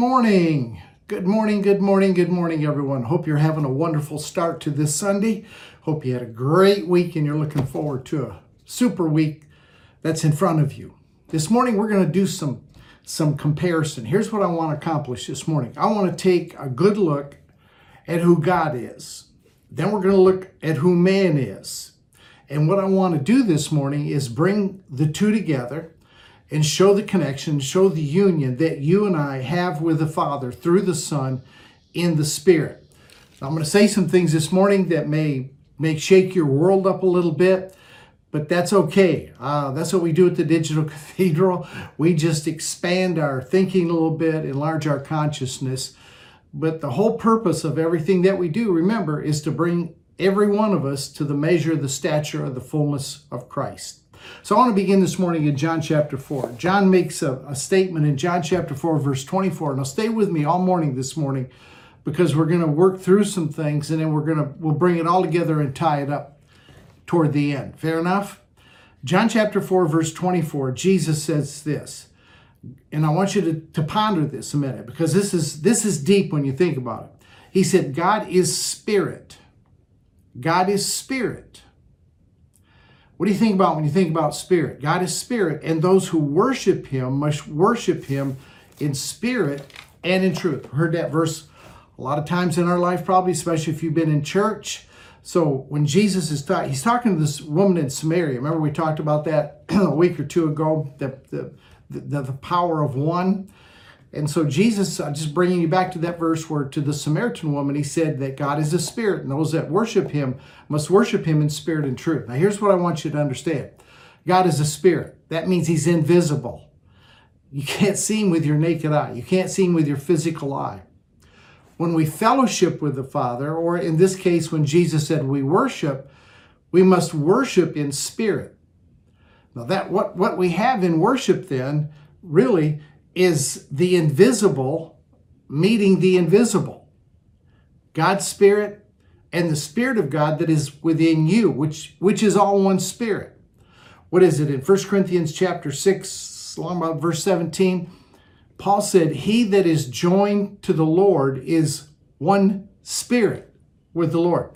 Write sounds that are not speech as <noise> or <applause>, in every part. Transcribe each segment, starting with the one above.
Morning. Good morning, good morning, good morning, everyone. Hope you're having a wonderful start to this Sunday. Hope you had a great week and you're looking forward to a super week that's in front of you. This morning we're going to do some some comparison. Here's what I want to accomplish this morning. I want to take a good look at who God is. Then we're going to look at who man is. And what I want to do this morning is bring the two together and show the connection, show the union that you and I have with the Father through the Son in the Spirit. Now, I'm going to say some things this morning that may may shake your world up a little bit, but that's okay. Uh, that's what we do at the Digital <laughs> Cathedral. We just expand our thinking a little bit, enlarge our consciousness. But the whole purpose of everything that we do, remember, is to bring every one of us to the measure the stature of the fullness of Christ. So I want to begin this morning in John chapter 4. John makes a, a statement in John chapter 4, verse 24. Now stay with me all morning this morning because we're going to work through some things and then we're going to we'll bring it all together and tie it up toward the end. Fair enough? John chapter 4, verse 24, Jesus says this. And I want you to, to ponder this a minute because this is this is deep when you think about it. He said, God is spirit. God is spirit. What do you think about when you think about spirit? God is spirit, and those who worship him must worship him in spirit and in truth. Heard that verse a lot of times in our life, probably, especially if you've been in church. So when Jesus is talking, he's talking to this woman in Samaria. Remember we talked about that <clears throat> a week or two ago, the, the, the, the power of one. And so Jesus, just bringing you back to that verse where to the Samaritan woman, he said that God is a spirit, and those that worship him must worship him in spirit and truth. Now, here's what I want you to understand God is a spirit. That means he's invisible. You can't see him with your naked eye, you can't see him with your physical eye. When we fellowship with the Father, or in this case, when Jesus said we worship, we must worship in spirit. Now, that what, what we have in worship then really is the invisible meeting the invisible. God's spirit and the spirit of God that is within you, which which is all one spirit. What is it in 1 Corinthians chapter 6, along about verse 17? Paul said, He that is joined to the Lord is one spirit with the Lord.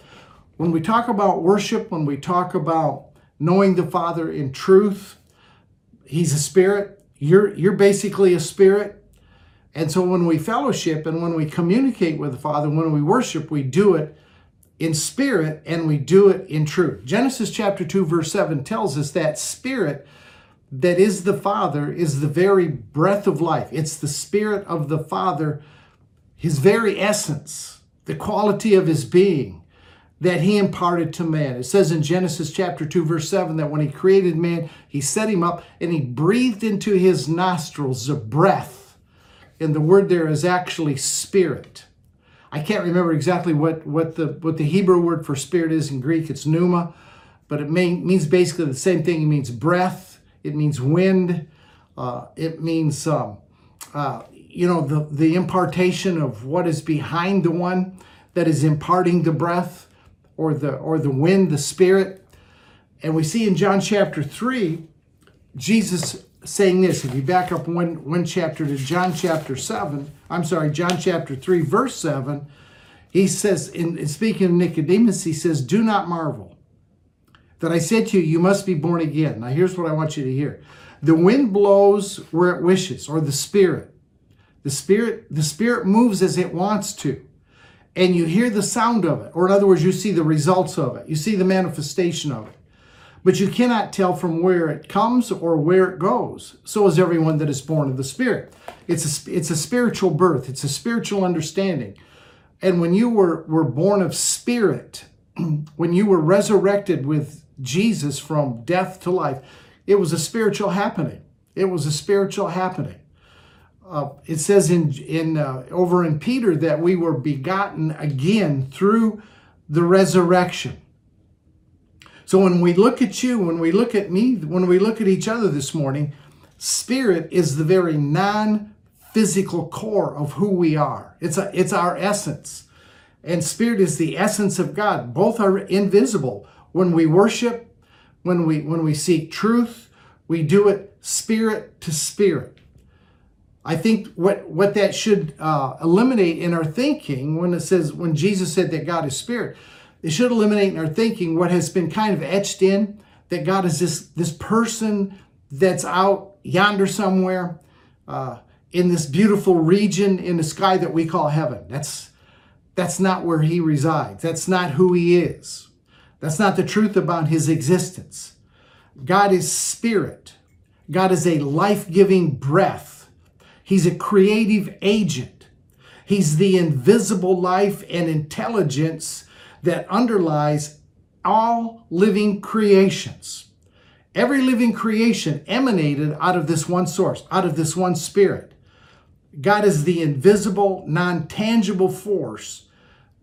When we talk about worship, when we talk about knowing the Father in truth, He's a spirit. You're, you're basically a spirit. And so when we fellowship and when we communicate with the Father, when we worship, we do it in spirit and we do it in truth. Genesis chapter 2, verse 7 tells us that spirit that is the Father is the very breath of life. It's the spirit of the Father, his very essence, the quality of his being that he imparted to man. It says in Genesis chapter 2, verse 7, that when he created man, he set him up and he breathed into his nostrils a breath. And the word there is actually spirit. I can't remember exactly what, what, the, what the Hebrew word for spirit is in Greek. It's pneuma, but it may, means basically the same thing. It means breath, it means wind, uh, it means, um, uh, you know, the, the impartation of what is behind the one that is imparting the breath or the or the wind, the spirit. And we see in John chapter 3, Jesus saying this. If you back up one, one chapter to John chapter 7, I'm sorry, John chapter 3, verse 7, he says, in, in speaking of Nicodemus, he says, Do not marvel that I said to you, you must be born again. Now here's what I want you to hear. The wind blows where it wishes, or the spirit. The spirit, the spirit moves as it wants to and you hear the sound of it, or in other words, you see the results of it, you see the manifestation of it. But you cannot tell from where it comes or where it goes. So is everyone that is born of the Spirit. It's a, it's a spiritual birth, it's a spiritual understanding. And when you were, were born of spirit, <clears throat> when you were resurrected with Jesus from death to life, it was a spiritual happening. It was a spiritual happening uh, it says in in uh, over in Peter that we were begotten again through the resurrection. So when we look at you, when we look at me, when we look at each other this morning, spirit is the very non-physical core of who we are. It's a it's our essence. And spirit is the essence of God. Both are invisible. When we worship, when we when we seek truth, we do it spirit to spirit. I think what, what that should uh, eliminate in our thinking when it says, when Jesus said that God is spirit, it should eliminate in our thinking what has been kind of etched in that God is this, this person that's out yonder somewhere uh, in this beautiful region in the sky that we call heaven. That's, that's not where he resides. That's not who he is. That's not the truth about his existence. God is spirit. God is a life giving breath. He's a creative agent. He's the invisible life and intelligence that underlies all living creations. Every living creation emanated out of this one source, out of this one spirit. God is the invisible, non tangible force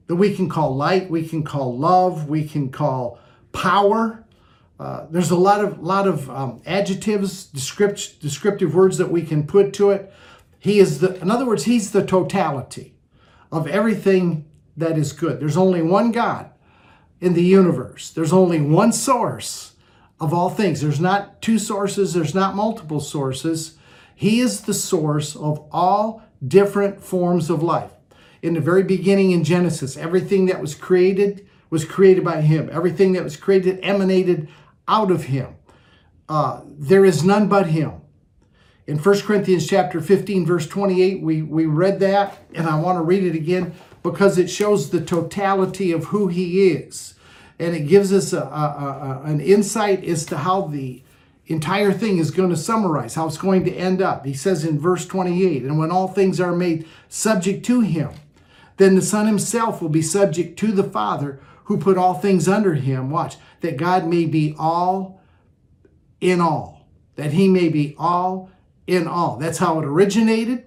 that we can call light, we can call love, we can call power. Uh, there's a lot of lot of um, adjectives, descript, descriptive words that we can put to it. He is the, in other words, he's the totality of everything that is good. There's only one God in the universe. There's only one source of all things. There's not two sources. There's not multiple sources. He is the source of all different forms of life. In the very beginning in Genesis, everything that was created was created by Him. Everything that was created emanated out of Him. Uh, there is none but Him. In 1 Corinthians chapter 15, verse 28, we, we read that, and I want to read it again because it shows the totality of who He is. And it gives us a, a, a, an insight as to how the entire thing is going to summarize how it's going to end up. He says in verse 28 And when all things are made subject to him, then the Son himself will be subject to the Father who put all things under him. Watch, that God may be all in all, that he may be all in all. That's how it originated,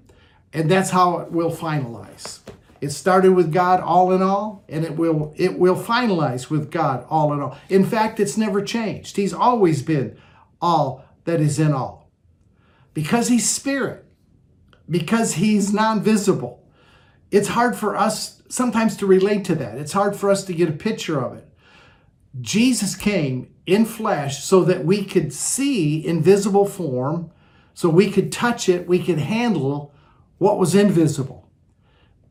and that's how it will finalize. It started with God all in all, and it will it will finalize with God all in all. In fact, it's never changed. He's always been all that is in all. Because he's spirit, because he's non visible, it's hard for us sometimes to relate to that. It's hard for us to get a picture of it. Jesus came in flesh so that we could see invisible form, so we could touch it, we could handle what was invisible.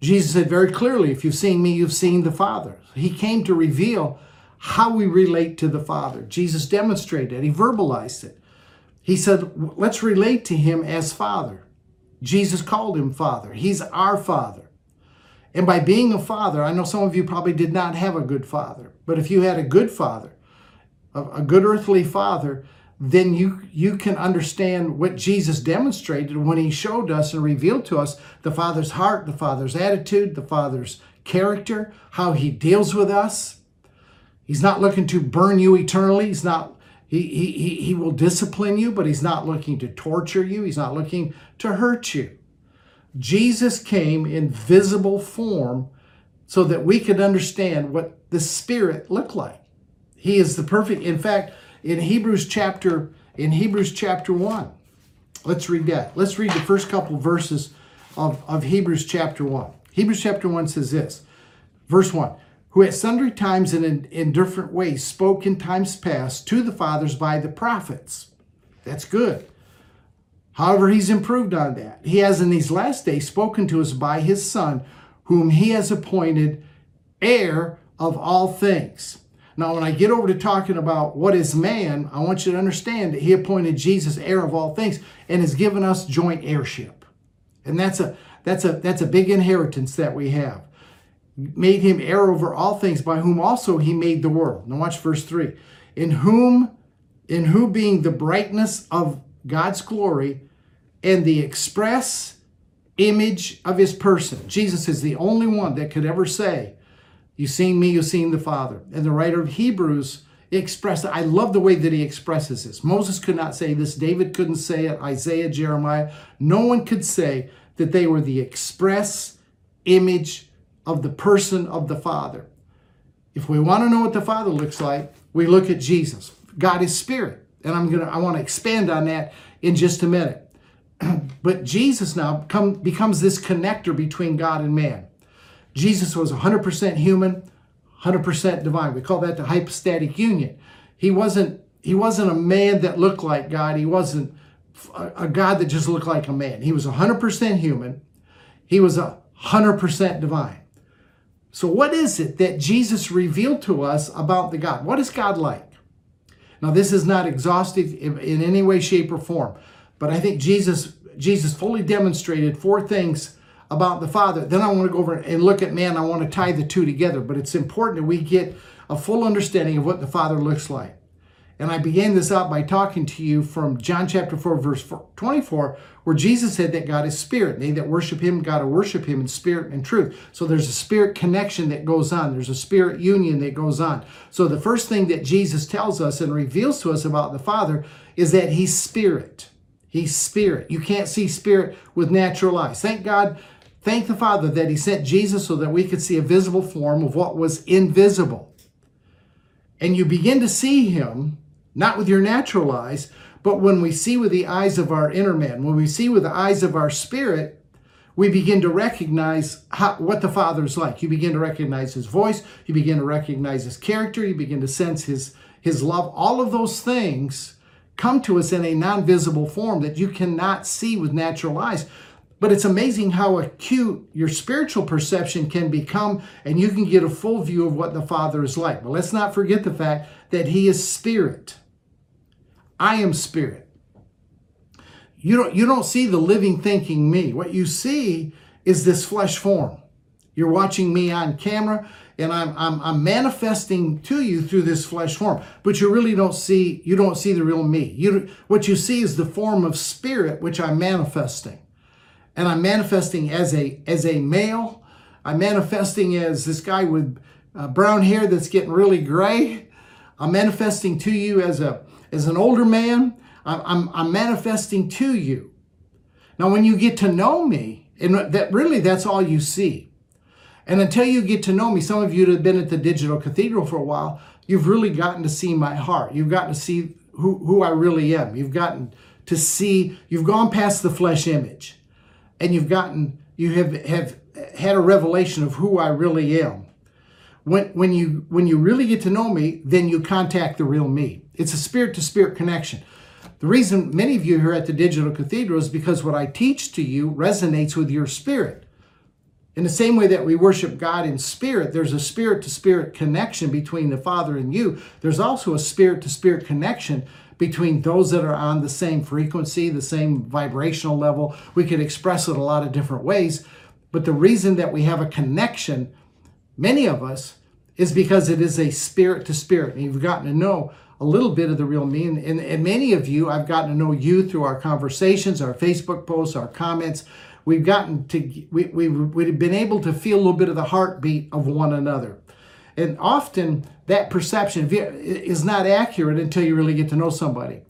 Jesus said very clearly, If you've seen me, you've seen the Father. He came to reveal how we relate to the Father. Jesus demonstrated it, he verbalized it. He said, let's relate to him as Father. Jesus called him Father. He's our Father. And by being a father, I know some of you probably did not have a good father, but if you had a good father, a good earthly father, then you you can understand what Jesus demonstrated when he showed us and revealed to us the father's heart, the father's attitude, the father's character, how he deals with us. He's not looking to burn you eternally. He's not, he, he, he will discipline you, but he's not looking to torture you. He's not looking to hurt you. Jesus came in visible form so that we could understand what the Spirit looked like. He is the perfect, in fact, in Hebrews chapter, in Hebrews chapter 1, let's read that. Let's read the first couple verses of, of Hebrews chapter 1. Hebrews chapter 1 says this, verse 1 who at sundry times and in, in different ways spoke in times past to the fathers by the prophets. That's good. However, he's improved on that. He has in these last days spoken to us by his Son, whom he has appointed heir of all things. Now, when I get over to talking about what is man, I want you to understand that he appointed Jesus heir of all things and has given us joint heirship. And that's a that's a that's a big inheritance that we have made him heir over all things, by whom also he made the world. Now watch verse 3. In whom, in who being the brightness of God's glory and the express image of his person. Jesus is the only one that could ever say, You've seen me, you've seen the Father. And the writer of Hebrews expressed. I love the way that he expresses this. Moses could not say this, David couldn't say it, Isaiah, Jeremiah. No one could say that they were the express image of the person of the Father. If we want to know what the Father looks like, we look at Jesus. God is spirit. And I'm gonna I want to expand on that in just a minute. <clears throat> but Jesus now come, becomes this connector between God and man. Jesus was 100% human, 100% divine. We call that the hypostatic union. He wasn't he wasn't a man that looked like God. He wasn't a, God that just looked like a man. He was 100% human, he was a 100% divine. So, what is it that Jesus revealed to us about the God? What is God like? Now, this is not exhaustive in any way, shape, or form, but I think Jesus Jesus fully demonstrated four things about the Father. Then I want to go over and look at man. I want to tie the two together, but it's important that we get a full understanding of what the Father looks like. And I began this out by talking to you from John chapter 4, verse 24, where Jesus said that God is spirit. They that worship him got to worship him in spirit and truth. So there's a spirit connection that goes on, there's a spirit union that goes on. So the first thing that Jesus tells us and reveals to us about the Father is that he's spirit. He's spirit. You can't see spirit with natural eyes. Thank God, thank the Father that he sent Jesus so that we could see a visible form of what was invisible. And you begin to see him not with your natural eyes, but when we see with the eyes of our inner man, when we see with the eyes of our spirit, we begin to recognize how, what the Father is like. You begin to recognize his voice, you begin to recognize his character, you begin to sense his, his love. All of those things come to us in a non visible form that you cannot see with natural eyes. But it's amazing how acute your spiritual perception can become, and you can get a full view of what the Father is like. But let's not forget the fact that He is spirit. I am spirit. You don't, you don't see the living, thinking me. What you see is this flesh form. You're watching me on camera, and I'm, I'm, I'm manifesting to you through this flesh form. But you really don't see, you don't see the real me. You, what you see is the form of spirit, which I'm manifesting. And I'm manifesting as a, as a male. I'm manifesting as this guy with uh, brown hair that's getting really gray. I'm manifesting to you as a, as an older man, I'm, I'm, I'm manifesting to you. Now, when you get to know me, and that really that's all you see. And until you get to know me, some of you that have been at the Digital Cathedral for a while, you've really gotten to see my heart. You've gotten to see who, who I really am. You've gotten to see, you've gone past the flesh image. And you've gotten, you have, have had a revelation of who I really am. When, when you when you really get to know me, then you contact the real me. It's a spirit to spirit connection. The reason many of you here at the Digital Cathedral is because what I teach to you resonates with your spirit. In the same way that we worship God in spirit, there's a spirit to spirit connection between the Father and you. There's also a spirit to spirit connection between those that are on the same frequency, the same vibrational level. We could express it a lot of different ways. But the reason that we have a connection, many of us, is because it is a spirit to spirit. And you've gotten to know a little bit of the real me. And, and, and many of you, I've gotten to know you through our conversations, our Facebook posts, our comments. We've gotten to, we, we, we've been able to feel a little bit of the heartbeat of one another. And often that perception is not accurate until you really get to know somebody.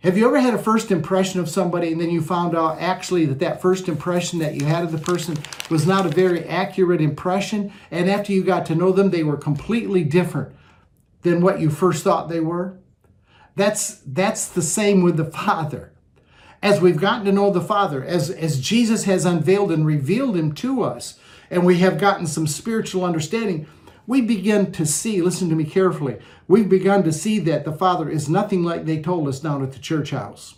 Have you ever had a first impression of somebody and then you found out actually that that first impression that you had of the person was not a very accurate impression? And after you got to know them, they were completely different than what you first thought they were? That's, that's the same with the Father. As we've gotten to know the Father, as, as Jesus has unveiled and revealed him to us, and we have gotten some spiritual understanding, we begin to see, listen to me carefully, we've begun to see that the Father is nothing like they told us down at the church house.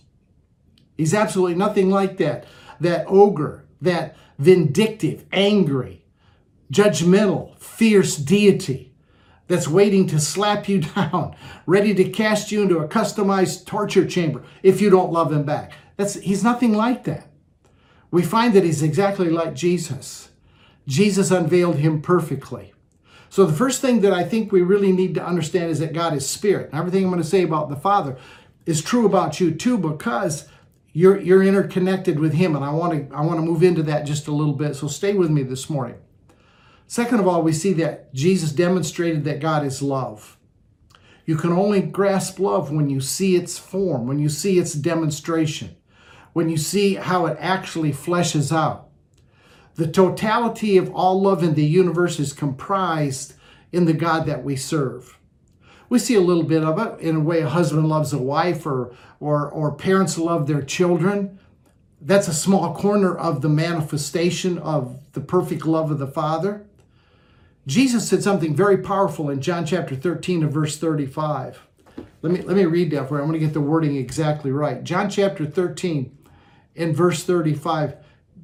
He's absolutely nothing like that. That ogre, that vindictive, angry, judgmental, fierce deity that's waiting to slap you <laughs> down, ready to cast you into a customized torture chamber if you don't love him back. That's, he's nothing like that. We find that he's exactly like Jesus. Jesus unveiled him perfectly. So, the first thing that I think we really need to understand is that God is spirit. everything I'm going to say about the Father is true about you too, because you're, you're interconnected with him. And I want to I want to move into that just a little bit. So stay with me this morning. Second of all, we see that Jesus demonstrated that God is love. You can only grasp love when you see its form, when you see its demonstration, when you see how it actually fleshes out. The totality of all love in the universe is comprised in the God that we serve. We see a little bit of it in a way a husband loves a wife or, or, or parents love their children. That's a small corner of the manifestation of the perfect love of the Father. Jesus said something very powerful in John chapter 13 and verse 35. Let me let me read that for you. I'm going to get the wording exactly right. John chapter 13 and verse 35.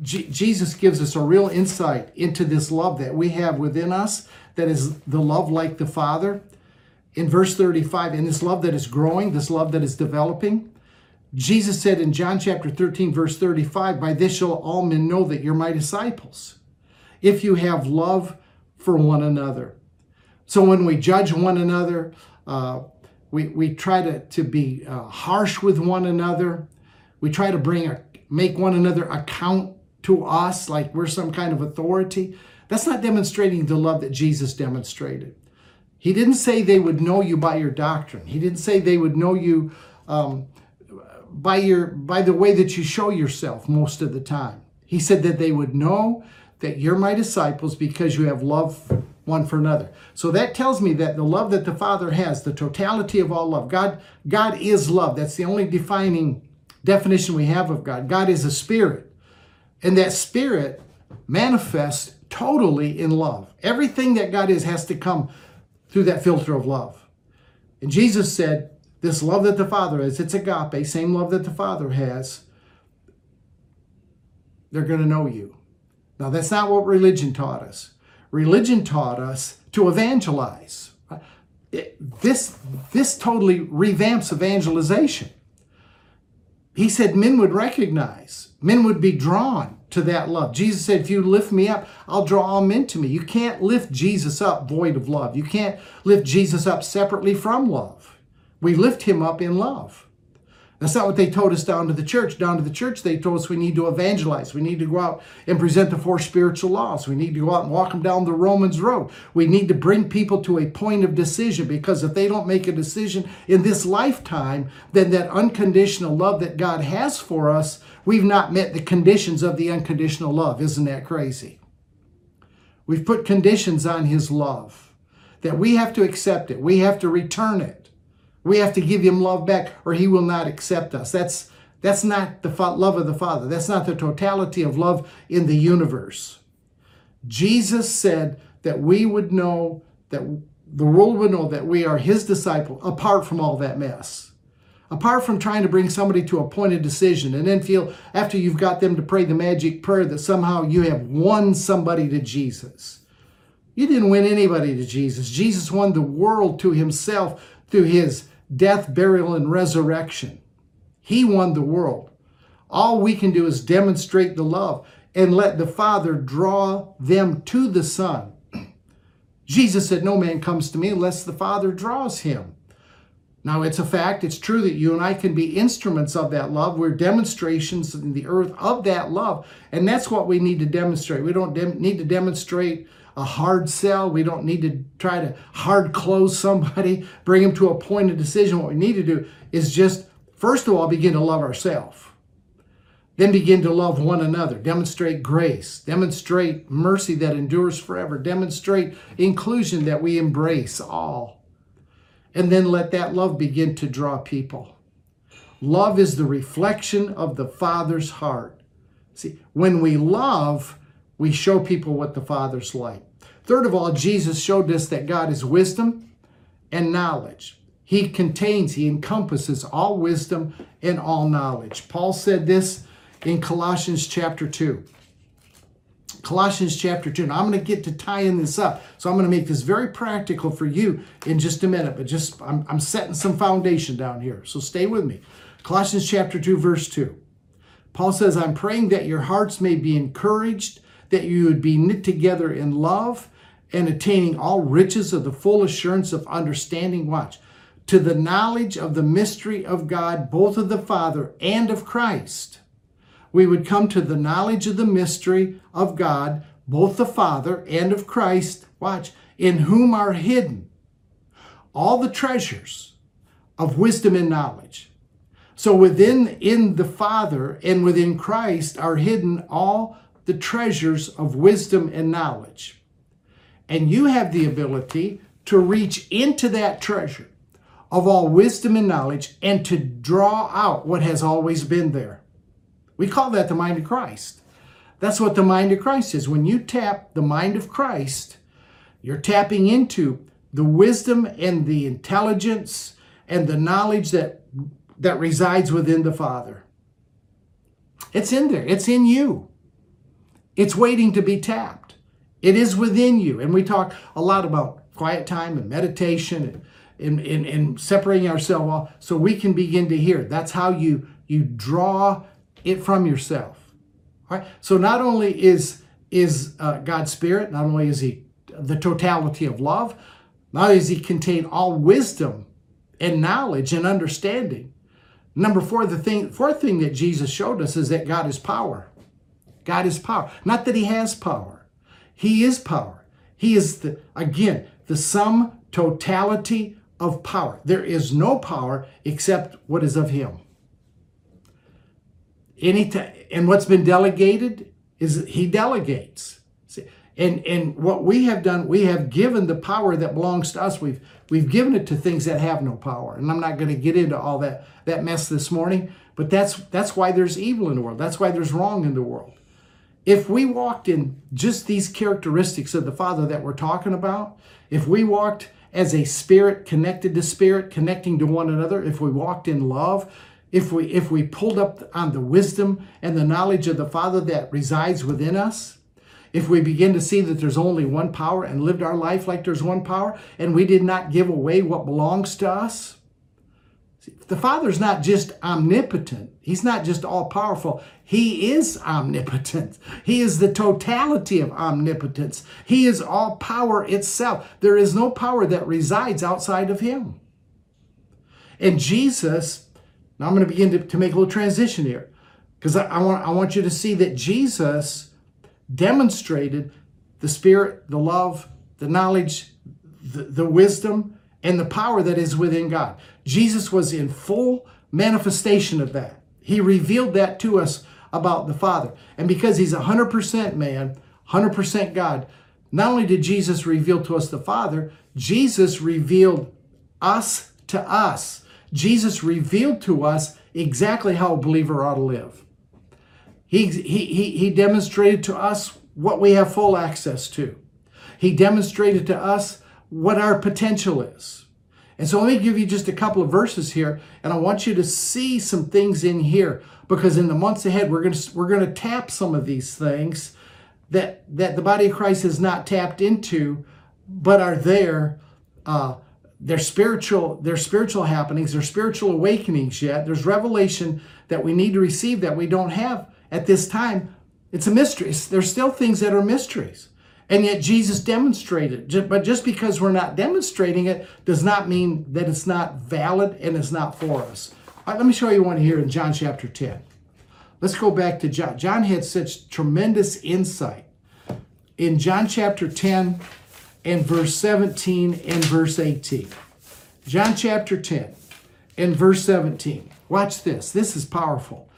G- Jesus gives us a real insight into this love that we have within us that is the love like the Father. In verse 35, in this love that is growing, this love that is developing, Jesus said in John chapter 13, verse 35, By this shall all men know that you're my disciples, if you have love for one another. So when we judge one another, uh, we, we try to, to be uh, harsh with one another. We try to bring a, make one another account to us like we're some kind of authority. That's not demonstrating the love that Jesus demonstrated. He didn't say they would know you by your doctrine. He didn't say they would know you um, by your by the way that you show yourself most of the time. He said that they would know that you're my disciples because you have love one for another. So that tells me that the love that the Father has, the totality of all love, God God is love. That's the only defining definition we have of God. God is a spirit. And that spirit manifests totally in love. Everything that God is has to come through that filter of love. And Jesus said, This love that the Father has, it's agape, same love that the Father has, they're going to know you. Now, that's not what religion taught us. Religion taught us to evangelize. This, this totally revamps evangelization. He said men would recognize, men would be drawn to that love. Jesus said, If you lift me up, I'll draw all men to me. You can't lift Jesus up void of love. You can't lift Jesus up separately from love. We lift him up in love. That's not what they told us down to the church. Down to the church, they told us we need to evangelize. We need to go out and present the four spiritual laws. We need to go out and walk them down the Romans road. We need to bring people to a point of decision because if they don't make a decision in this lifetime, then that unconditional love that God has for us, we've not met the conditions of the unconditional love. Isn't that crazy? We've put conditions on His love that we have to accept it, we have to return it. We have to give him love back or he will not accept us. That's that's not the love of the Father. That's not the totality of love in the universe. Jesus said that we would know that the world would know that we are his disciple apart from all that mess. Apart from trying to bring somebody to a point of decision and then feel after you've got them to pray the magic prayer that somehow you have won somebody to Jesus. You didn't win anybody to Jesus. Jesus won the world to himself through his death, burial, and resurrection. He won the world. All we can do is demonstrate the love and let the Father draw them to the Son. <clears throat> Jesus said, No man comes to me unless the Father draws him. Now, it's a fact, it's true that you and I can be instruments of that love. We're demonstrations in the earth of that love. And that's what we need to demonstrate. We don't de- need to demonstrate a hard sell. We don't need to try to hard close somebody, <laughs> bring them to a point of decision. What we need to do is just, first of all, begin to love ourselves. Then begin to love one another, demonstrate grace, demonstrate mercy that endures forever, demonstrate inclusion that we embrace all. And then let that love begin to draw people. Love is the reflection of the Father's heart. See, when we love, we show people what the Father's like. Third of all, Jesus showed us that God is wisdom and knowledge. He contains, he encompasses all wisdom and all knowledge. Paul said this in Colossians chapter 2. Colossians chapter 2. Now I'm going to get to tying this up. So I'm going to make this very practical for you in just a minute, but just I'm, I'm setting some foundation down here. So stay with me. Colossians chapter 2, verse 2. Paul says, I'm praying that your hearts may be encouraged that you would be knit together in love and attaining all riches of the full assurance of understanding. Watch. To the knowledge of the mystery of God, both of the Father and of Christ. We would come to the knowledge of the mystery of God, both the Father and of Christ. Watch. In whom are hidden all the treasures of wisdom and knowledge. So within in the Father and within Christ are hidden all the treasures of wisdom and knowledge. And you have the ability to reach into that treasure of all wisdom and knowledge and to draw out what has always been there. We call that the mind of Christ. That's what the mind of Christ is. When you tap the mind of Christ, you're tapping into the wisdom and the intelligence and the knowledge that that resides within the Father. It's in there. It's in you. It's waiting to be tapped. It is within you. And we talk a lot about quiet time and meditation and, and, and, and separating ourselves off so we can begin to hear. That's how you you draw it from yourself. Right. So not only is is uh, God's Spirit, not only is He the totality of love, not only does He contain all wisdom and knowledge and understanding. Number four, the thing, fourth thing that Jesus showed us is that God is power. God is power. Not that He has power. He is power. He is the again the sum totality of power. There is no power except what is of Him. Any t- and what's been delegated is He delegates. See, and and what we have done, we have given the power that belongs to us. We've we've given it to things that have no power. And I'm not going to get into all that that mess this morning. But that's that's why there's evil in the world. That's why there's wrong in the world. If we walked in just these characteristics of the Father that we're talking about, if we walked as a spirit connected to spirit, connecting to one another, if we walked in love, if we if we pulled up on the wisdom and the knowledge of the Father that resides within us, if we begin to see that there's only one power and lived our life like there's one power, and we did not give away what belongs to us, the Father's not just omnipotent. He's not just all powerful. He is omnipotent. He is the totality of omnipotence. He is all power itself. There is no power that resides outside of Him. And Jesus, now I'm going to begin to, to make a little transition here because I, I, want, I want you to see that Jesus demonstrated the Spirit, the love, the knowledge, the, the wisdom, and the power that is within God. Jesus was in full manifestation of that. He revealed that to us about the Father. And because he's 100% man, 100% God, not only did Jesus reveal to us the Father, Jesus revealed us to us. Jesus revealed to us exactly how a believer ought to live. He, he, he, he demonstrated to us what we have full access to. He demonstrated to us what our potential is. And so let me give you just a couple of verses here, and I want you to see some things in here because in the months ahead we're going to we're going to tap some of these things that that the body of Christ has not tapped into, but are there. Uh, they're spiritual. They're spiritual happenings. They're spiritual awakenings. Yet there's revelation that we need to receive that we don't have at this time. It's a mystery. There's still things that are mysteries. And yet Jesus demonstrated. But just because we're not demonstrating it does not mean that it's not valid and it's not for us. Right, let me show you one here in John chapter 10. Let's go back to John. John had such tremendous insight. In John chapter 10 and verse 17 and verse 18. John chapter 10 and verse 17. Watch this. This is powerful.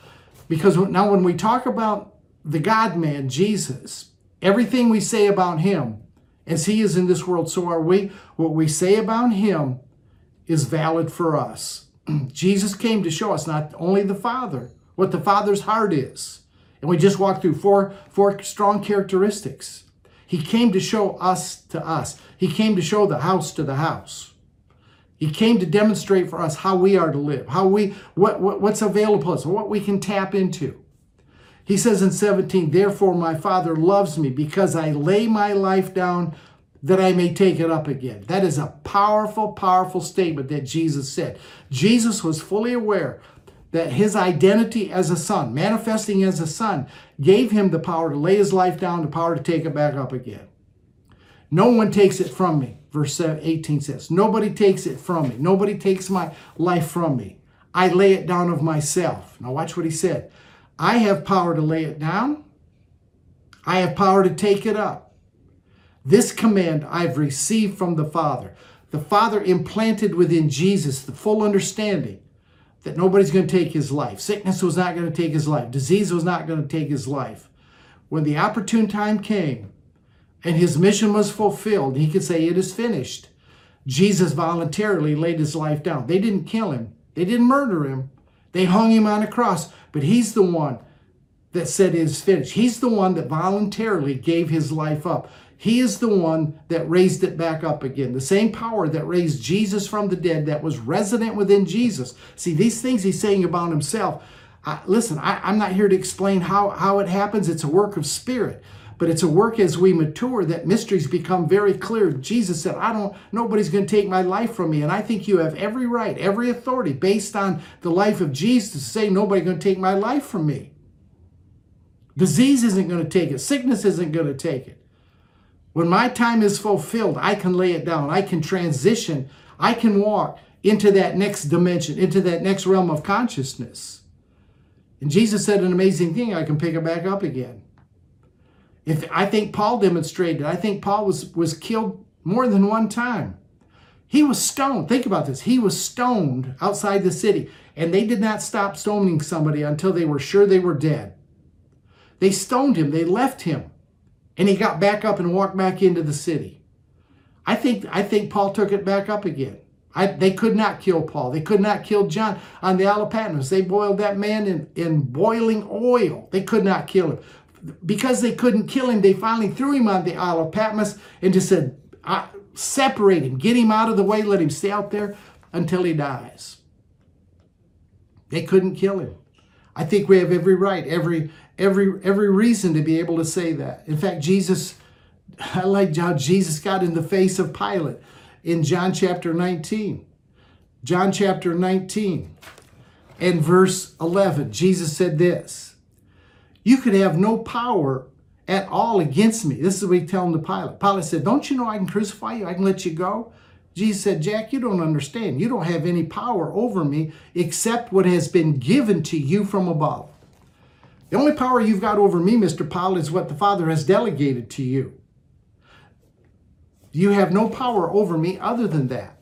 Because now when we talk about the God man, Jesus, Everything we say about him, as he is in this world, so are we. What we say about him is valid for us. <clears throat> Jesus came to show us not only the Father, what the Father's heart is. And we just walked through four, four strong characteristics. He came to show us to us. He came to show the house to the house. He came to demonstrate for us how we are to live, how we what, what what's available to us, what we can tap into. He says in 17, Therefore my Father loves me because I lay my life down that I may take it up again. That is a powerful, powerful statement that Jesus said. Jesus was fully aware that his identity as a son, manifesting as a son, gave him the power to lay his life down, the power to take it back up again. No one takes it from me, verse 18 says. Nobody takes it from me. Nobody takes my life from me. I lay it down of myself. Now, watch what he said. I have power to lay it down. I have power to take it up. This command I've received from the Father. The Father implanted within Jesus the full understanding that nobody's going to take his life. Sickness was not going to take his life. Disease was not going to take his life. When the opportune time came and his mission was fulfilled, he could say, It is finished. Jesus voluntarily laid his life down. They didn't kill him, they didn't murder him, they hung him on a cross. But he's the one that said it is finished. He's the one that voluntarily gave his life up. He is the one that raised it back up again. The same power that raised Jesus from the dead, that was resident within Jesus. See, these things he's saying about himself. I, listen, I, am not here to explain how, how it happens. It's a work of spirit, but it's a work as we mature that mysteries become very clear. Jesus said, I don't, nobody's going to take my life from me. And I think you have every right, every authority based on the life of Jesus to say, nobody's going to take my life from me. Disease isn't going to take it, sickness isn't going to take it. When my time is fulfilled, I can lay it down. I can transition. I can walk into that next dimension, into that next realm of consciousness. And Jesus said an amazing thing I can pick it back up again. If I think Paul demonstrated, I think Paul was, was killed more than one time. He was stoned. Think about this. He was stoned outside the city, and they did not stop stoning somebody until they were sure they were dead. They stoned him, they left him and he got back up and walked back into the city. I think I think Paul took it back up again. I, they could not kill Paul. They could not kill John on the Isle of Patmos. They boiled that man in, in boiling oil. They could not kill him. Because they couldn't kill him, they finally threw him on the Isle of Patmos and just said, separate him, get him out of the way, let him stay out there until he dies. They couldn't kill him. I think we have every right, every every every reason to be able to say that. In fact, Jesus, I like how Jesus got in the face of Pilate in John chapter 19. John chapter 19 and verse 11, Jesus said this You could have no power at all against me. This is what he telling to Pilate. Pilate said, Don't you know I can crucify you? I can let you go. Jesus said, Jack, you don't understand. You don't have any power over me except what has been given to you from above. The only power you've got over me, Mr. Pilate, is what the Father has delegated to you. You have no power over me other than that.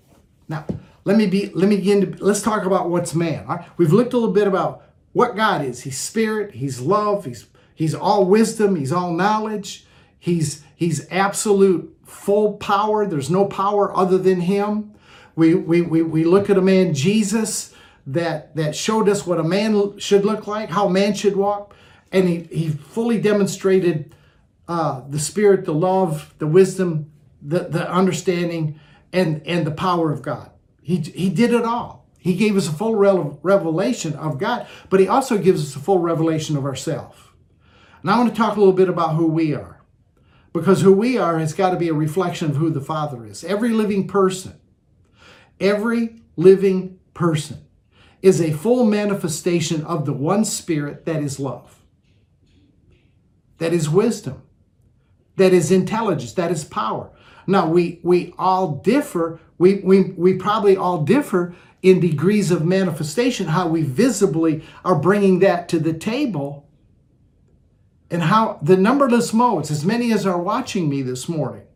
Now, let me be let me begin to let's talk about what's man. Right? We've looked a little bit about what God is. He's spirit, he's love, he's he's all wisdom, he's all knowledge, he's he's absolute full power. There's no power other than him. We we we, we look at a man, Jesus, that that showed us what a man should look like, how man should walk, and he, he fully demonstrated uh, the spirit, the love, the wisdom, the, the understanding, and and the power of God. He he did it all. He gave us a full revelation of God, but he also gives us a full revelation of ourselves. Now I want to talk a little bit about who we are. Because who we are has got to be a reflection of who the Father is. Every living person, every living person is a full manifestation of the one spirit that is love, that is wisdom, that is intelligence, that is power. Now we we all differ. We we we probably all differ in degrees of manifestation, how we visibly are bringing that to the table, and how the numberless modes, as many as are watching me this morning,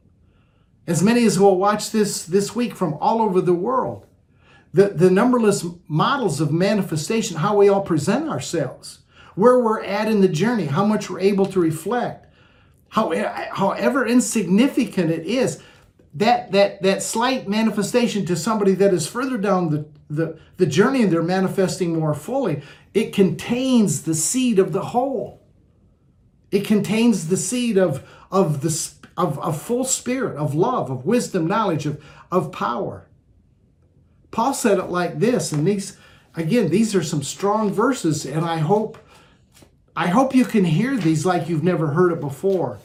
as many as will watch this this week from all over the world, the, the numberless models of manifestation, how we all present ourselves, where we're at in the journey, how much we're able to reflect, how, however insignificant it is, that, that, that slight manifestation to somebody that is further down the, the, the journey and they're manifesting more fully, it contains the seed of the whole. It contains the seed of, of, the, of, of full spirit, of love, of wisdom, knowledge, of, of power. Paul said it like this, and these, again, these are some strong verses, and I hope, I hope you can hear these like you've never heard it before.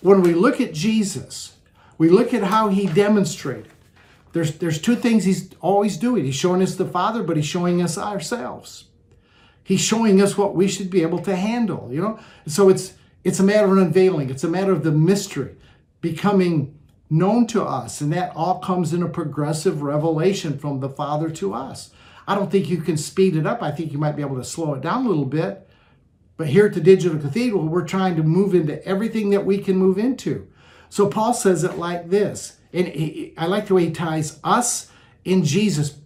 When we look at Jesus, we look at how he demonstrated. There's, there's two things he's always doing. He's showing us the Father, but he's showing us ourselves. He's showing us what we should be able to handle, you know? So it's it's a matter of unveiling, it's a matter of the mystery becoming known to us. And that all comes in a progressive revelation from the Father to us. I don't think you can speed it up. I think you might be able to slow it down a little bit. But here at the Digital Cathedral, we're trying to move into everything that we can move into. So Paul says it like this. And he, I like the way he ties us in Jesus.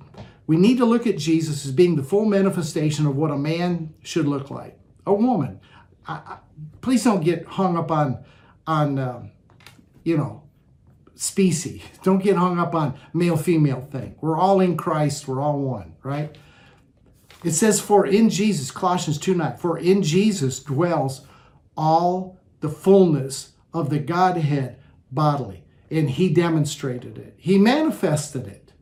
We need to look at Jesus as being the full manifestation of what a man should look like, a woman. I, I, please don't get hung up on, on um, you know, species. <laughs> Don't get hung up on male female thing. We're all in Christ, we're all one, right? It says, For in Jesus, Colossians 2 9, for in Jesus dwells all the fullness of the Godhead bodily. And he demonstrated it. He manifested it.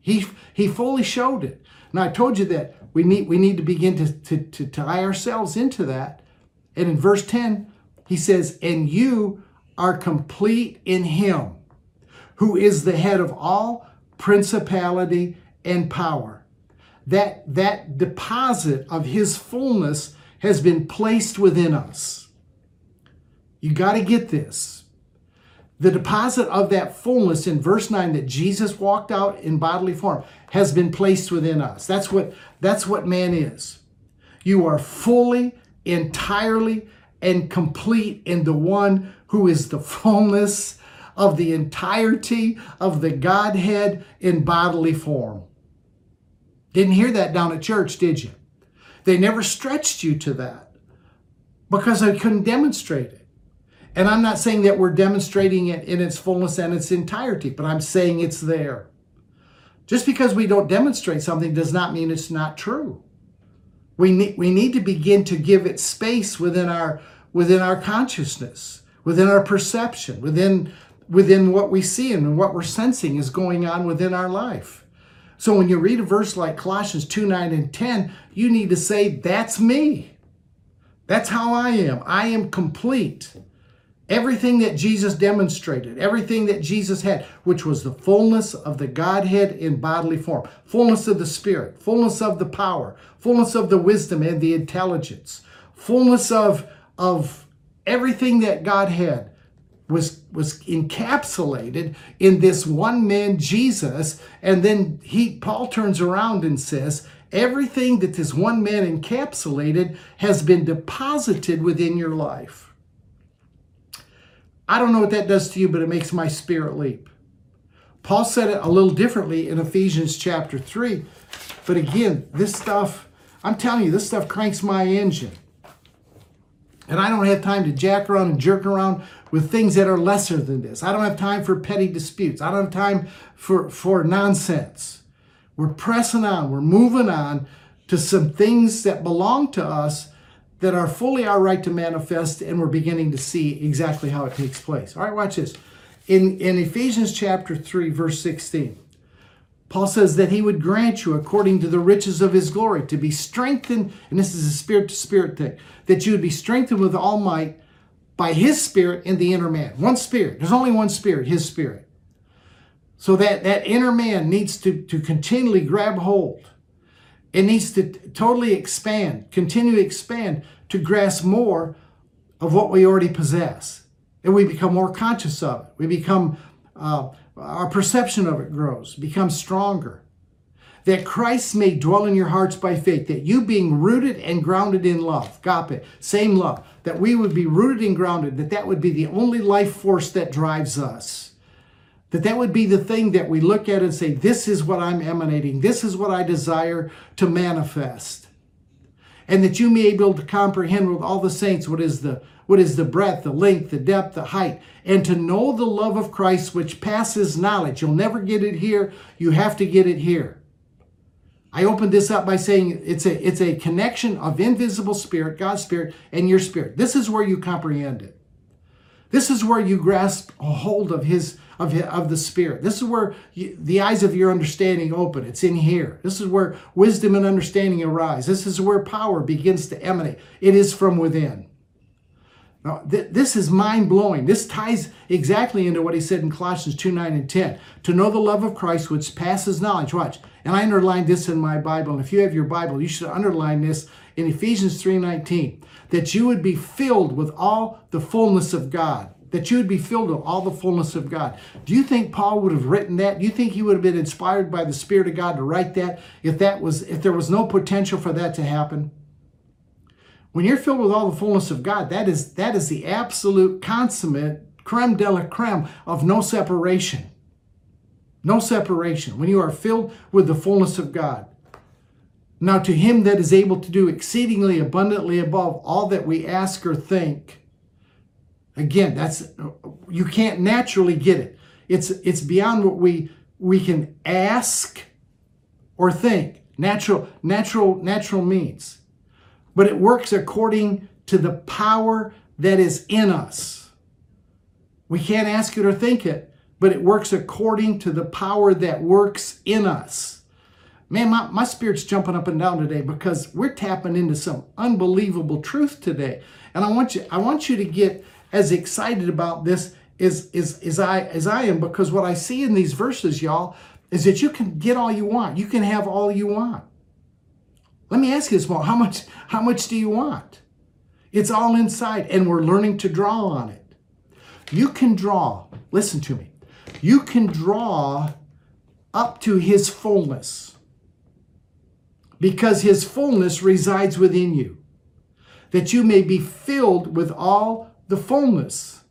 He, he fully showed it. Now I told you that we need we need to begin to, to, to tie ourselves into that. And in verse 10, he says, And you are complete in him, who is the head of all principality and power. That, that deposit of his fullness has been placed within us. You got to get this. The deposit of that fullness in verse 9 that Jesus walked out in bodily form has been placed within us. That's what that's what man is. You are fully, entirely, and complete in the one who is the fullness of the entirety of the Godhead in bodily form. Didn't hear that down at church, did you? They never stretched you to that because I couldn't demonstrate it. And I'm not saying that we're demonstrating it in its fullness and its entirety, but I'm saying it's there. Just because we don't demonstrate something does not mean it's not true. We need, we need to begin to give it space within our within our consciousness, within our perception, within within what we see and what we're sensing is going on within our life. So when you read a verse like Colossians 2 9 and 10, you need to say, That's me. That's how I am. I am complete. Everything that Jesus demonstrated, everything that Jesus had, which was the fullness of the Godhead in bodily form, fullness of the Spirit, fullness of the power, fullness of the wisdom and the intelligence, fullness of, of everything that God had was was encapsulated in this one man Jesus. And then he Paul turns around and says everything that this one man encapsulated has been deposited within your life I don't know what that does to you, but it makes my spirit leap. Paul said it a little differently in Ephesians chapter 3. But again, this stuff, I'm telling you, this stuff cranks my engine. And I don't have time to jack around and jerk around with things that are lesser than this. I don't have time for petty disputes. I don't have time for, for nonsense. We're pressing on, we're moving on to some things that belong to us that are fully our right to manifest, and we're beginning to see exactly how it takes place. All right, watch this. In, in Ephesians chapter 3, verse 16, Paul says that he would grant you, according to the riches of his glory, to be strengthened, and this is a spirit to spirit thing, that you would be strengthened with all might by his spirit in the inner man. One spirit. There's only one spirit, his spirit. So that, that inner man needs to, to continually grab hold it needs to totally expand, continue to expand to grasp more of what we already possess. And we become more conscious of it. We become, uh, our perception of it grows, becomes stronger. That Christ may dwell in your hearts by faith, that you being rooted and grounded in love, agape, same love, that we would be rooted and grounded, that that would be the only life force that drives us that that would be the thing that we look at and say, this is what I'm emanating. This is what I desire to manifest. And that you may be able to comprehend with all the saints what is the what is the breadth, the length, the depth, the height, and to know the love of Christ which passes knowledge. You'll never get it here. You have to get it here. I opened this up by saying it's a it's a connection of invisible spirit, God's spirit, and your spirit. This is where you comprehend it. This is where you grasp a hold of his of, of the Spirit. This is where you, the eyes of your understanding open. It's in here. This is where wisdom and understanding arise. This is where power begins to emanate. It is from within. Now, th- this is mind blowing. This ties exactly into what he said in Colossians 2 9 and 10. To know the love of Christ, which passes knowledge. Watch. And I underlined this in my Bible. And if you have your Bible, you should underline this in Ephesians 3:19 That you would be filled with all the fullness of God that you would be filled with all the fullness of God. Do you think Paul would have written that? Do you think he would have been inspired by the Spirit of God to write that if that was if there was no potential for that to happen? When you're filled with all the fullness of God, that is that is the absolute consummate creme de la creme of no separation. No separation. When you are filled with the fullness of God. Now to him that is able to do exceedingly abundantly above all that we ask or think Again, that's you can't naturally get it. It's it's beyond what we we can ask or think. Natural natural natural means. But it works according to the power that is in us. We can't ask it or think it, but it works according to the power that works in us. Man, my, my spirit's jumping up and down today because we're tapping into some unbelievable truth today. And I want you, I want you to get as excited about this as, as, as I as I am, because what I see in these verses, y'all, is that you can get all you want. You can have all you want. Let me ask you this, Paul. How much, how much do you want? It's all inside, and we're learning to draw on it. You can draw, listen to me. You can draw up to his fullness because his fullness resides within you, that you may be filled with all the fullness.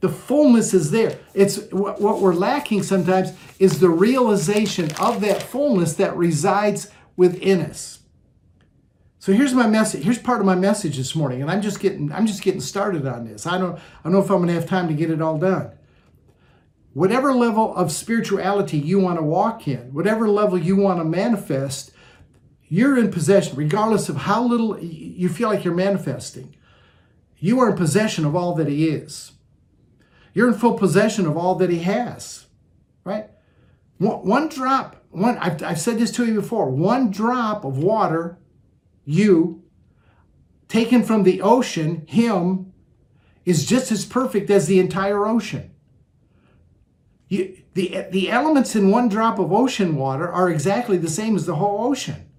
The fullness is there. It's what we're lacking sometimes is the realization of that fullness that resides within us. So here's my message. Here's part of my message this morning, and I'm just getting I'm just getting started on this. I don't I don't know if I'm going to have time to get it all done. Whatever level of spirituality you want to walk in, whatever level you want to manifest, you're in possession, regardless of how little you feel like you're manifesting. You are in possession of all that He is. You're in full possession of all that He has, right? One, one drop, one, I've, I've said this to you before, one drop of water, you, taken from the ocean, Him, is just as perfect as the entire ocean. You, the, the elements in one drop of ocean water are exactly the same as the whole ocean.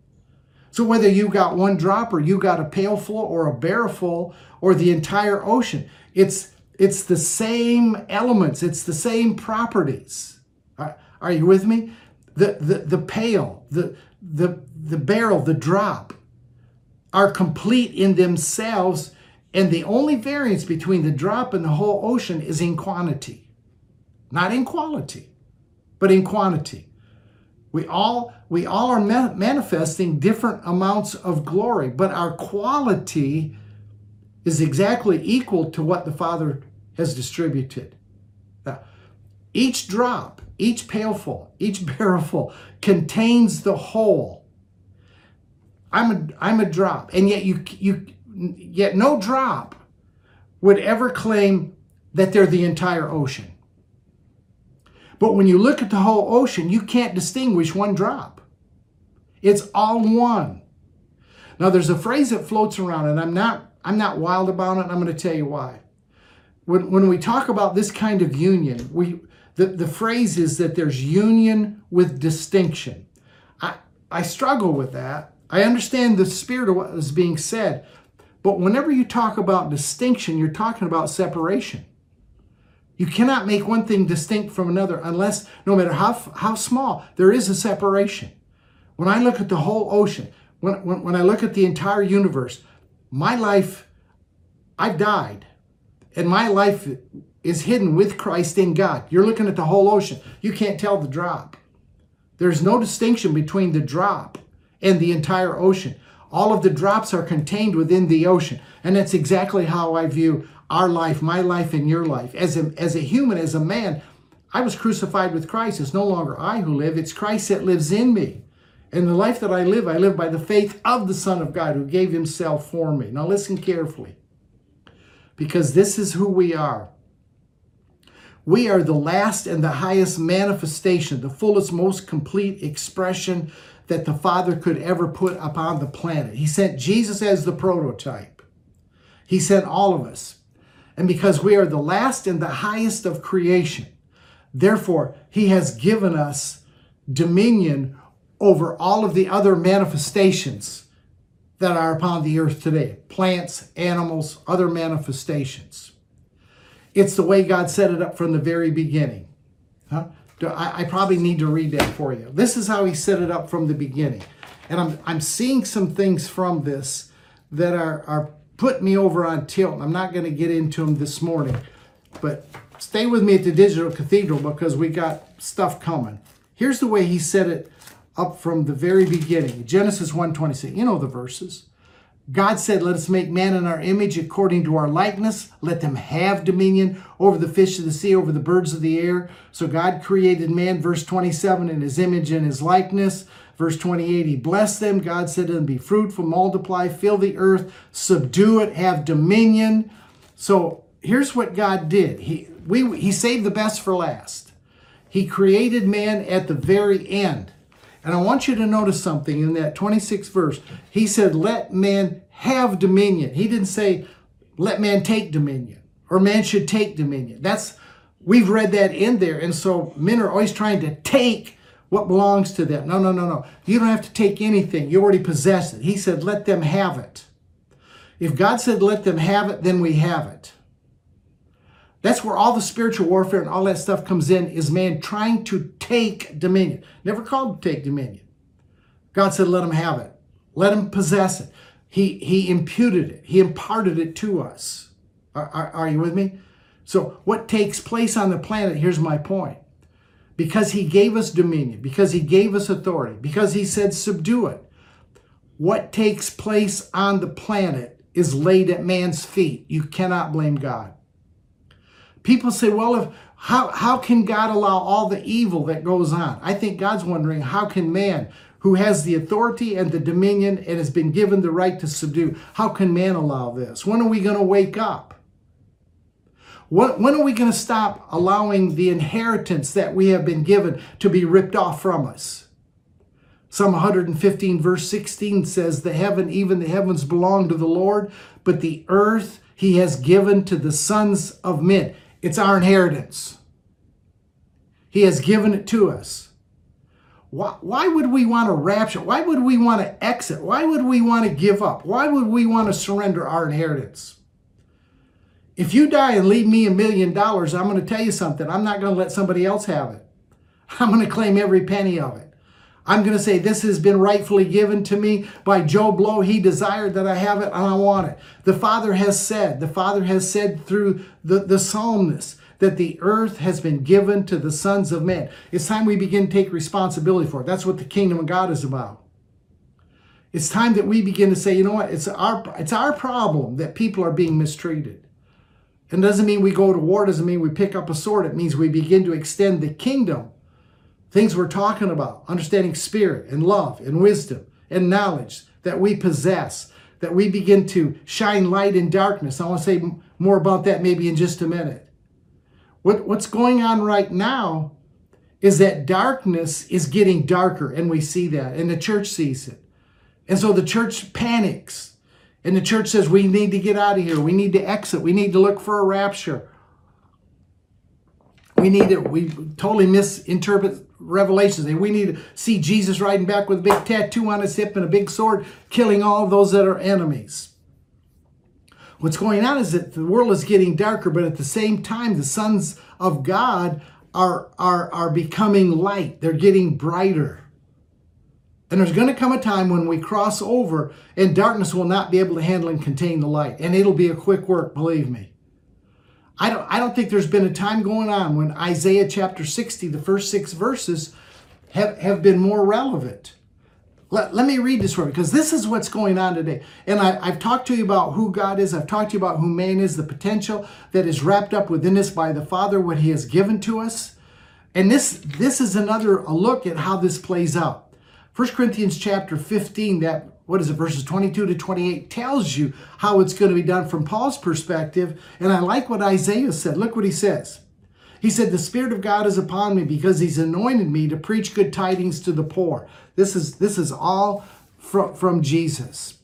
So whether you got one drop or you got a pailful or a barrelful or the entire ocean, it's it's the same elements, it's the same properties. Are, are you with me? The, the the pail, the the the barrel, the drop are complete in themselves, and the only variance between the drop and the whole ocean is in quantity. Not in quality, but in quantity. We all we all are ma- manifesting different amounts of glory, but our quality is exactly equal to what the Father has distributed. Now, each drop, each pailful, each <laughs> barrelful contains the whole. I'm a I'm a drop, and yet you you yet no drop would ever claim that they're the entire ocean. But when you look at the whole ocean, you can't distinguish one drop. It's all one. Now there's a phrase that floats around, and I'm not I'm not wild about it, and I'm going to tell you why. When, when we talk about this kind of union, we the, the phrase is that there's union with distinction. I, I struggle with that. I understand the spirit of what is being said, but whenever you talk about distinction, you're talking about separation. You cannot make one thing distinct from another unless, no matter how, how small, there is a separation. When I look at the whole ocean, when, when, when I look at the entire universe, my life, I've died, and my life is hidden with Christ in God. You're looking at the whole ocean. You can't tell the drop. There's no distinction between the drop and the entire ocean. All of the drops are contained within the ocean. And that's exactly how I view our life, my life, and your life. As a, as a human, as a man, I was crucified with Christ. It's no longer I who live, it's Christ that lives in me. And the life that I live, I live by the faith of the Son of God who gave himself for me. Now listen carefully, because this is who we are. We are the last and the highest manifestation, the fullest, most complete expression that the Father could ever put upon the planet. He sent Jesus as the prototype. He sent all of us. And because we are the last and the highest of creation, therefore, He has given us dominion over all of the other manifestations that are upon the earth today plants, animals, other manifestations. It's the way God set it up from the very beginning. Huh? I, probably need to read that for you. This is how He set it up from the beginning. And I'm, I'm seeing some things from this that are, are put me over on tilt. I'm not going to get into them this morning, but stay with me at the Digital Cathedral because we got stuff coming. Here's the way he set it up from the very beginning. Genesis 1:26. You know the verses. God said, Let us make man in our image according to our likeness. Let them have dominion over the fish of the sea, over the birds of the air. So God created man, verse 27, in his image and his likeness. Verse 28, he blessed them. God said to them, Be fruitful, multiply, fill the earth, subdue it, have dominion. So here's what God did. He we he saved the best for last. He created man at the very end. And I want you to notice something in that 26th verse. He said, Let man have dominion. He didn't say, Let man take dominion or man should take dominion. That's, we've read that in there. And so men are always trying to take what belongs to them. No, no, no, no. You don't have to take anything. You already possess it. He said, Let them have it. If God said, Let them have it, then we have it. That's where all the spiritual warfare and all that stuff comes in is man trying to take dominion. Never called to take dominion. God said, let him have it. Let him possess it. He, he imputed it. He imparted it to us. Are, are, are you with me? So what takes place on the planet, here's my point. Because he gave us dominion, because he gave us authority, because he said subdue it. What takes place on the planet is laid at man's feet. You cannot blame God. People say, well, if how, how can God allow all the evil that goes on? I think God's wondering, how can man, who has the authority and the dominion and has been given the right to subdue, how can man allow this? When are we going to wake up? When, when are we going to stop allowing the inheritance that we have been given to be ripped off from us? Psalm 115, verse 16 says, The heaven, even the heavens belong to the Lord, but the earth he has given to the sons of men. It's our inheritance. He has given it to us. Why, why would we want to rapture? Why would we want to exit? Why would we want to give up? Why would we want to surrender our inheritance? If you die and leave me a million dollars, I'm going to tell you something. I'm not going to let somebody else have it. I'm going to claim every penny of it. I'm going to say, This has been rightfully given to me by Joe Blow. He desired that I have it and I want it. The Father has said, the Father has said through the, the psalmist that the earth has been given to the sons of men. It's time we begin to take responsibility for it. That's what the kingdom of God is about. It's time that we begin to say, you know what, it's our it's our problem that people are being mistreated. It doesn't mean we go to war, doesn't mean we pick up a sword. It means we begin to extend the kingdom things we're talking about, understanding spirit and love and wisdom and knowledge that we possess, that we begin to shine light in darkness. I want to say more about that maybe in just a minute. What, what's going on right now is that darkness is getting darker, and we see that, and the church sees it. And so the church panics, and the church says, We need to get out of here. We need to exit. We need to look for a rapture. We need to, we totally misinterpret Revelations. And we need to see Jesus riding back with a big tattoo on his hip and a big sword, killing all those that are enemies. What's going on is that the world is getting darker, but at the same time, the sons of God are, are, are becoming light. They're getting brighter. And there's going to come a time when we cross over and darkness will not be able to handle and contain the light. And it'll be a quick work, believe me. I don't, I don't think there's been a time going on when Isaiah chapter 60, the first six verses, have, have been more relevant. Let, let me read this for you because this is what's going on today. And I, I've talked to you about who God is. I've talked to you about who man is, the potential that is wrapped up within us by the Father, what He has given to us. And this, this is another look at how this plays out. 1 Corinthians chapter 15, that what is it, verses 22 to 28, tells you how it's going to be done from Paul's perspective. And I like what Isaiah said. Look what he says. He said, The Spirit of God is upon me because He's anointed me to preach good tidings to the poor. This is, this is all from, from Jesus.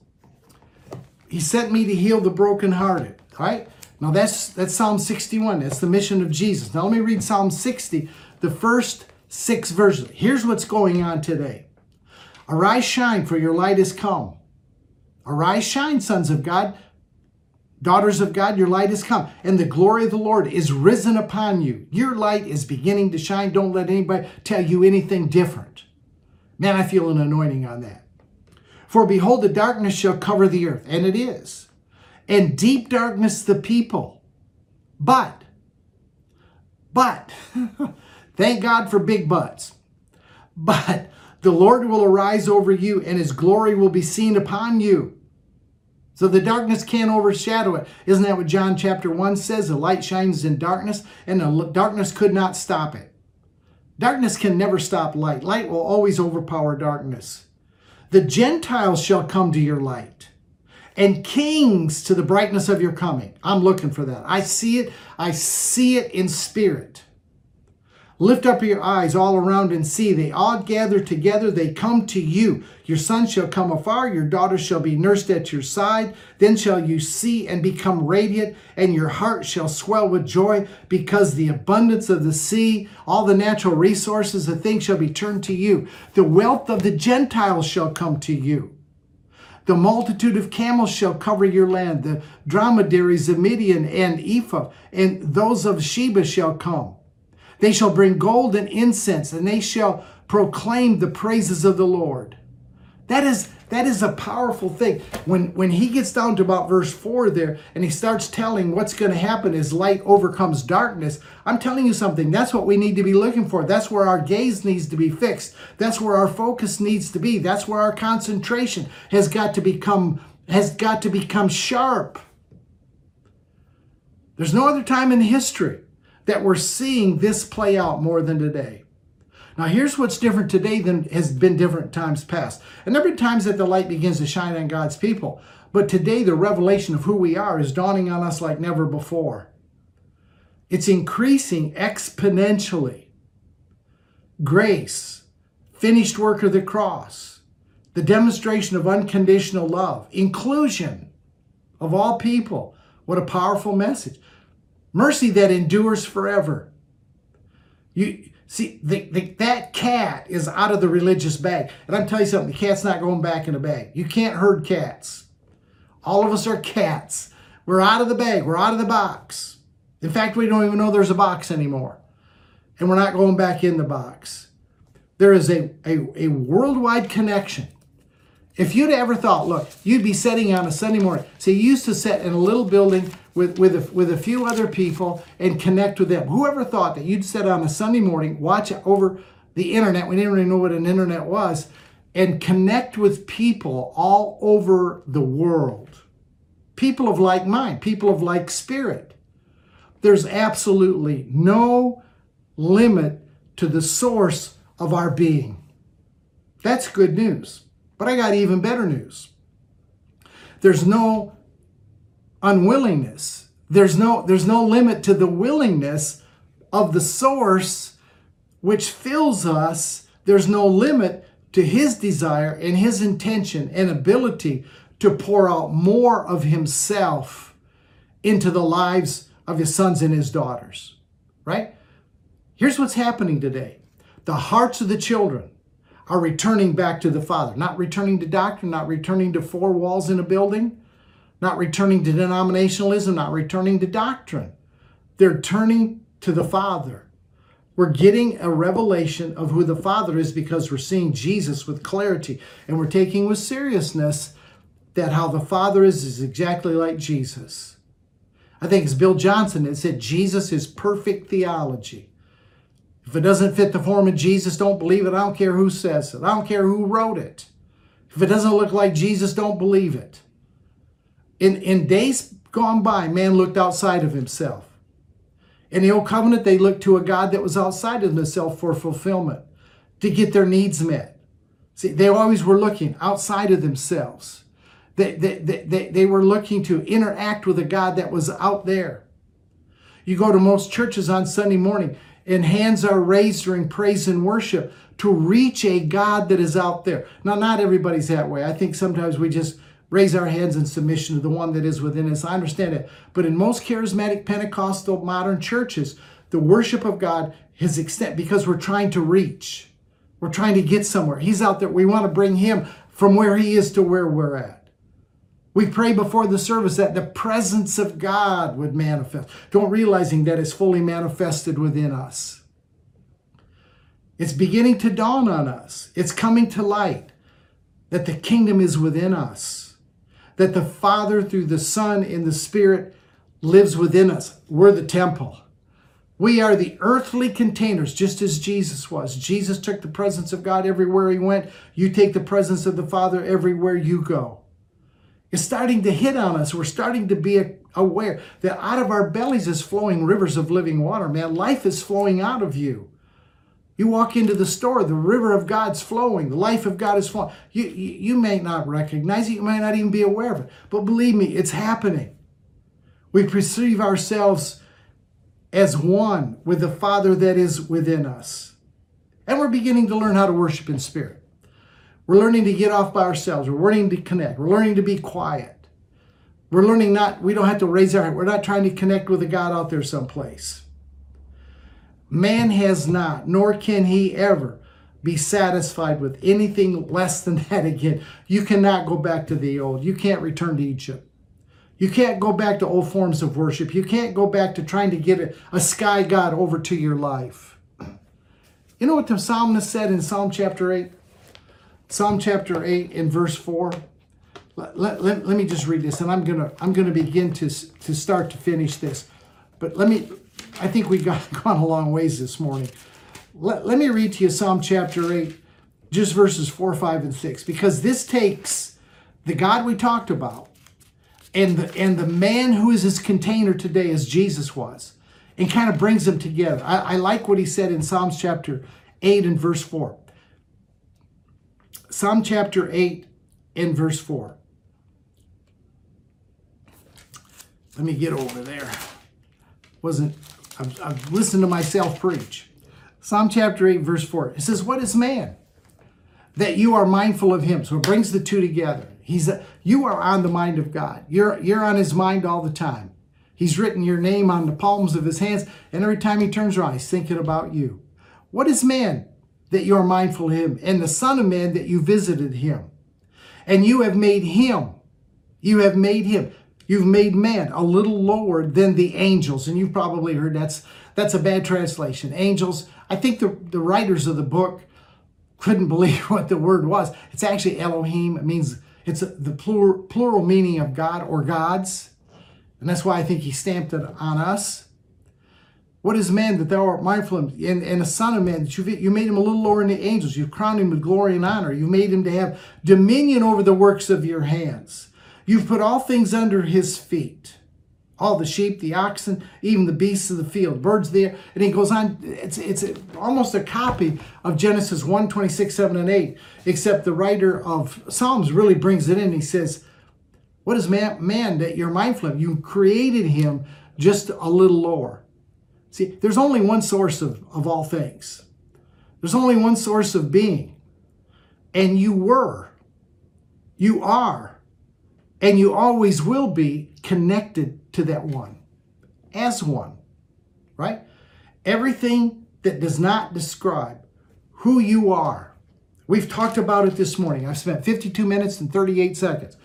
He sent me to heal the brokenhearted. Right? Now that's that's Psalm 61. That's the mission of Jesus. Now let me read Psalm 60, the first six verses. Here's what's going on today. Arise, shine, for your light is come. Arise, shine, sons of God, daughters of God, your light is come, and the glory of the Lord is risen upon you. Your light is beginning to shine. Don't let anybody tell you anything different. Man, I feel an anointing on that. For behold, the darkness shall cover the earth, and it is, and deep darkness the people. But, but, <laughs> thank God for big buts. But the Lord will arise over you, and his glory will be seen upon you. So the darkness can't overshadow it. Isn't that what John chapter 1 says? The light shines in darkness, and the darkness could not stop it. Darkness can never stop light. Light will always overpower darkness. The Gentiles shall come to your light, and kings to the brightness of your coming. I'm looking for that. I see it. I see it in spirit. Lift up your eyes all around and see. They all gather together. They come to you. Your son shall come afar. Your daughter shall be nursed at your side. Then shall you see and become radiant, and your heart shall swell with joy because the abundance of the sea, all the natural resources the things shall be turned to you. The wealth of the Gentiles shall come to you. The multitude of camels shall cover your land. The dromedaries of Midian and Ephah, and those of Sheba shall come. They shall bring gold and incense, and they shall proclaim the praises of the Lord. That is that is a powerful thing. When when he gets down to about verse 4 there and he starts telling what's going to happen as light overcomes darkness, I'm telling you something. That's what we need to be looking for. That's where our gaze needs to be fixed. That's where our focus needs to be. That's where our concentration has got to become has got to become sharp. There's no other time in history that we're seeing this play out more than today. Now, here's what's different today than has been different times past. And there have been times that the light begins to shine on God's people. But today, the revelation of who we are is dawning on us like never before. It's increasing exponentially. Grace, finished work of the cross, the demonstration of unconditional love, inclusion of all people. What a powerful message mercy that endures forever. You see, the, the, that cat is out of the religious bag. And I'm telling you something, the cat's not going back in the bag. You can't herd cats. All of us are cats. We're out of the bag, we're out of the box. In fact, we don't even know there's a box anymore. And we're not going back in the box. There is a, a, a worldwide connection. If you'd ever thought, look, you'd be sitting on a Sunday morning. See, you used to sit in a little building with, with, a, with a few other people and connect with them. Whoever thought that you'd sit on a Sunday morning, watch over the internet, we didn't really know what an internet was, and connect with people all over the world. People of like mind, people of like spirit. There's absolutely no limit to the source of our being. That's good news. But I got even better news. There's no unwillingness. There's no, there's no limit to the willingness of the source which fills us. There's no limit to his desire and his intention and ability to pour out more of himself into the lives of his sons and his daughters. Right? Here's what's happening today the hearts of the children are returning back to the Father, not returning to doctrine, not returning to four walls in a building, not returning to denominationalism, not returning to doctrine. They're turning to the Father. We're getting a revelation of who the Father is because we're seeing Jesus with clarity and we're taking with seriousness that how the Father is is exactly like Jesus. I think it's Bill Johnson that said Jesus is perfect theology. If it doesn't fit the form of Jesus, don't believe it. I don't care who says it. I don't care who wrote it. If it doesn't look like Jesus, don't believe it. In, in days gone by, man looked outside of himself. In the old covenant, they looked to a God that was outside of themselves for fulfillment, to get their needs met. See, they always were looking outside of themselves. They, they, they, they were looking to interact with a God that was out there. You go to most churches on Sunday morning, and hands are raised during praise and worship to reach a God that is out there. Now, not everybody's that way. I think sometimes we just raise our hands in submission to the one that is within us. I understand it. But in most charismatic Pentecostal modern churches, the worship of God has extent because we're trying to reach. We're trying to get somewhere. He's out there. We want to bring him from where he is to where we're at. We pray before the service that the presence of God would manifest. Don't realizing that it's fully manifested within us. It's beginning to dawn on us. It's coming to light that the kingdom is within us that the Father, through the Son and the Spirit, lives within us. We're the temple. We are the earthly containers, just as Jesus was. Jesus took the presence of God everywhere he went. You take the presence of the Father everywhere you go. It's starting to hit on us. We're starting to be aware that out of our bellies is flowing rivers of living water, man. Life is flowing out of you. You walk into the store, the river of God's flowing, the life of God is flowing. You, you, you may not recognize it, you may not even be aware of it, but believe me, it's happening. We perceive ourselves as one with the Father that is within us. And we're beginning to learn how to worship in spirit. We're learning to get off by ourselves. We're learning to connect. We're learning to be quiet. We're learning not, we don't have to raise our hand. We're not trying to connect with a God out there someplace. Man has not, nor can he ever be satisfied with anything less than <laughs> that again. You cannot go back to the old. You can't return to Egypt. You can't go back to old forms of worship. You can't go back to trying to get a, a sky God over to your life. You know what the psalmist said in Psalm chapter 8? Psalm chapter 8 in verse 4. Let, let, let, let me just read this, and I'm gonna I'm gonna begin to to start to finish this. But let me I think we got <laughs> gone a long ways this morning. Let, let me read to you Psalm chapter 8, just verses 4, 5, and 6, because this takes the God we talked about and the, and the man who is his container today as Jesus was and kind of brings them together. I, I like what he said in Psalms chapter 8 and verse 4. Psalm chapter 8 and verse 4. Let me get over there. Wasn't I've, I've listened to myself preach. Psalm chapter 8, verse 4. It says, What is man? That you are mindful of him. So it brings the two together. He's a, you are on the mind of God. You're you're on his mind all the time. He's written your name on the palms of his hands, and every time he turns around, he's thinking about you. What is man that you are mindful of him, and the Son of Man that you visited him? And you have made him, you have made him. You've made man a little lower than the angels, and you've probably heard that's that's a bad translation. Angels. I think the, the writers of the book couldn't <laughs> believe what the word was. It's actually Elohim. It means it's the plural, plural meaning of God or gods. And that's why I think he stamped it on us. What is man that thou art mindful of? And, and a son of man that you you made him a little lower than the angels. You've crowned him with glory and honor. You've made him to have dominion over the works of your hands. You've put all things under his feet. All the sheep, the oxen, even the beasts of the field, birds there. And he goes on, it's, it's almost a copy of Genesis 1 26, 7, and 8, except the writer of Psalms really brings it in. He says, What is man, man that you're mindful of? You created him just a little lower. See, there's only one source of, of all things, there's only one source of being. And you were, you are, and you always will be connected to that one as one, right? Everything that does not describe who you are. We've talked about it this morning. I've spent 52 minutes and 38 seconds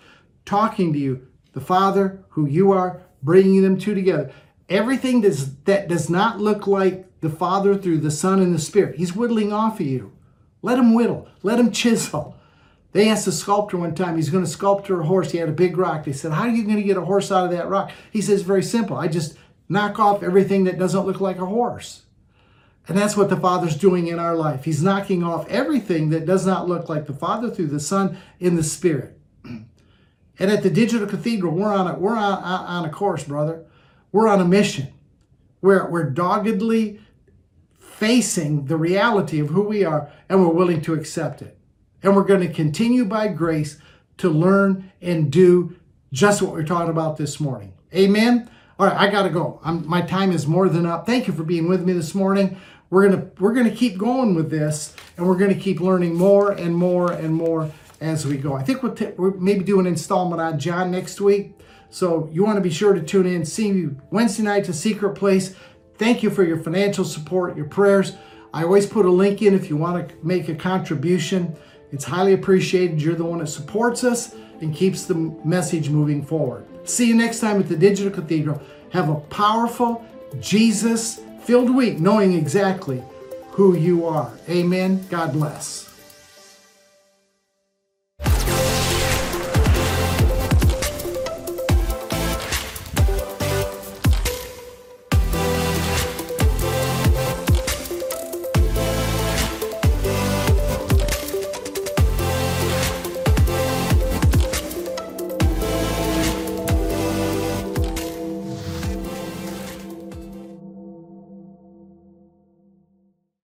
talking to you, the Father, who you are, bringing them two together. Everything that does not look like the Father through the Son and the Spirit, He's whittling off of you. Let Him whittle, let Him chisel. They asked the sculptor one time, he's going to sculpture a horse. He had a big rock. They said, How are you going to get a horse out of that rock? He says, Very simple. I just knock off everything that doesn't look like a horse. And that's what the Father's doing in our life. He's knocking off everything that does not look like the Father through the Son in the Spirit. <clears throat> And at the Digital Cathedral, we're on a, we're on, on a course, brother. We're on a mission. We're, we're doggedly facing the reality of who we are, and we're willing to accept it. And we're going to continue by grace to learn and do just what we're talking about this morning. Amen. All right, I got to go. I'm, my time is more than up. Thank you for being with me this morning. We're gonna we're gonna keep going with this, and we're gonna keep learning more and more and more as we go. I think we'll, t- we'll maybe do an installment on John next week. So you want to be sure to tune in. See you Wednesday night to Secret Place. Thank you for your financial support, your prayers. I always put a link in if you want to make a contribution. It's highly appreciated. You're the one that supports us and keeps the message moving forward. See you next time at the Digital Cathedral. Have a powerful, Jesus filled week, knowing exactly who you are. Amen. God bless.